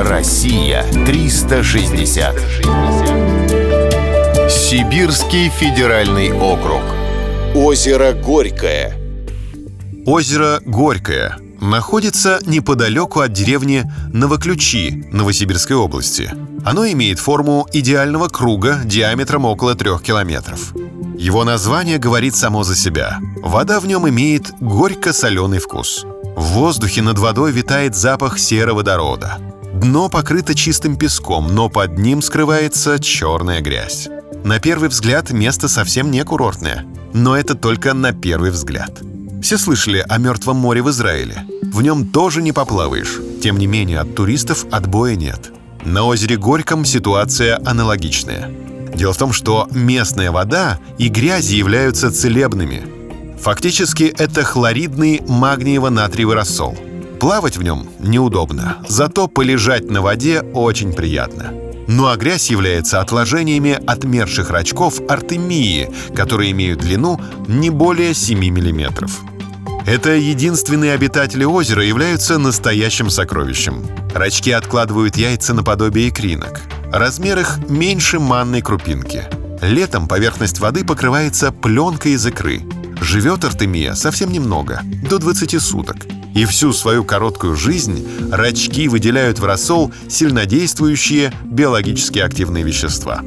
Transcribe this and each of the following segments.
Россия 360. Сибирский федеральный округ. Озеро Горькое. Озеро Горькое находится неподалеку от деревни Новоключи Новосибирской области. Оно имеет форму идеального круга диаметром около трех километров. Его название говорит само за себя. Вода в нем имеет горько-соленый вкус. В воздухе над водой витает запах сероводорода. Дно покрыто чистым песком, но под ним скрывается черная грязь. На первый взгляд место совсем не курортное. Но это только на первый взгляд. Все слышали о Мертвом море в Израиле. В нем тоже не поплаваешь. Тем не менее, от туристов отбоя нет. На озере Горьком ситуация аналогичная. Дело в том, что местная вода и грязи являются целебными. Фактически это хлоридный магниево-натриевый рассол. Плавать в нем неудобно, зато полежать на воде очень приятно. Ну а грязь является отложениями отмерших рачков артемии, которые имеют длину не более 7 миллиметров. Это единственные обитатели озера являются настоящим сокровищем. Рачки откладывают яйца наподобие икринок. Размер их меньше манной крупинки. Летом поверхность воды покрывается пленкой из икры. Живет Артемия совсем немного, до 20 суток. И всю свою короткую жизнь рачки выделяют в рассол сильнодействующие биологически активные вещества.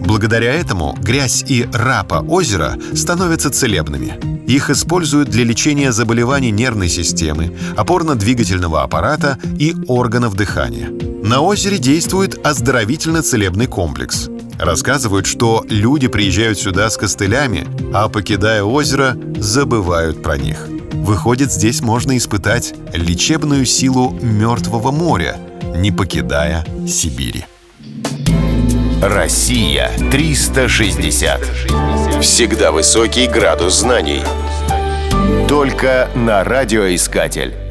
Благодаря этому грязь и рапа озера становятся целебными. Их используют для лечения заболеваний нервной системы, опорно-двигательного аппарата и органов дыхания. На озере действует оздоровительно-целебный комплекс. Рассказывают, что люди приезжают сюда с костылями, а покидая озеро, забывают про них. Выходит, здесь можно испытать лечебную силу Мертвого моря, не покидая Сибири. Россия 360. Всегда высокий градус знаний. Только на радиоискатель.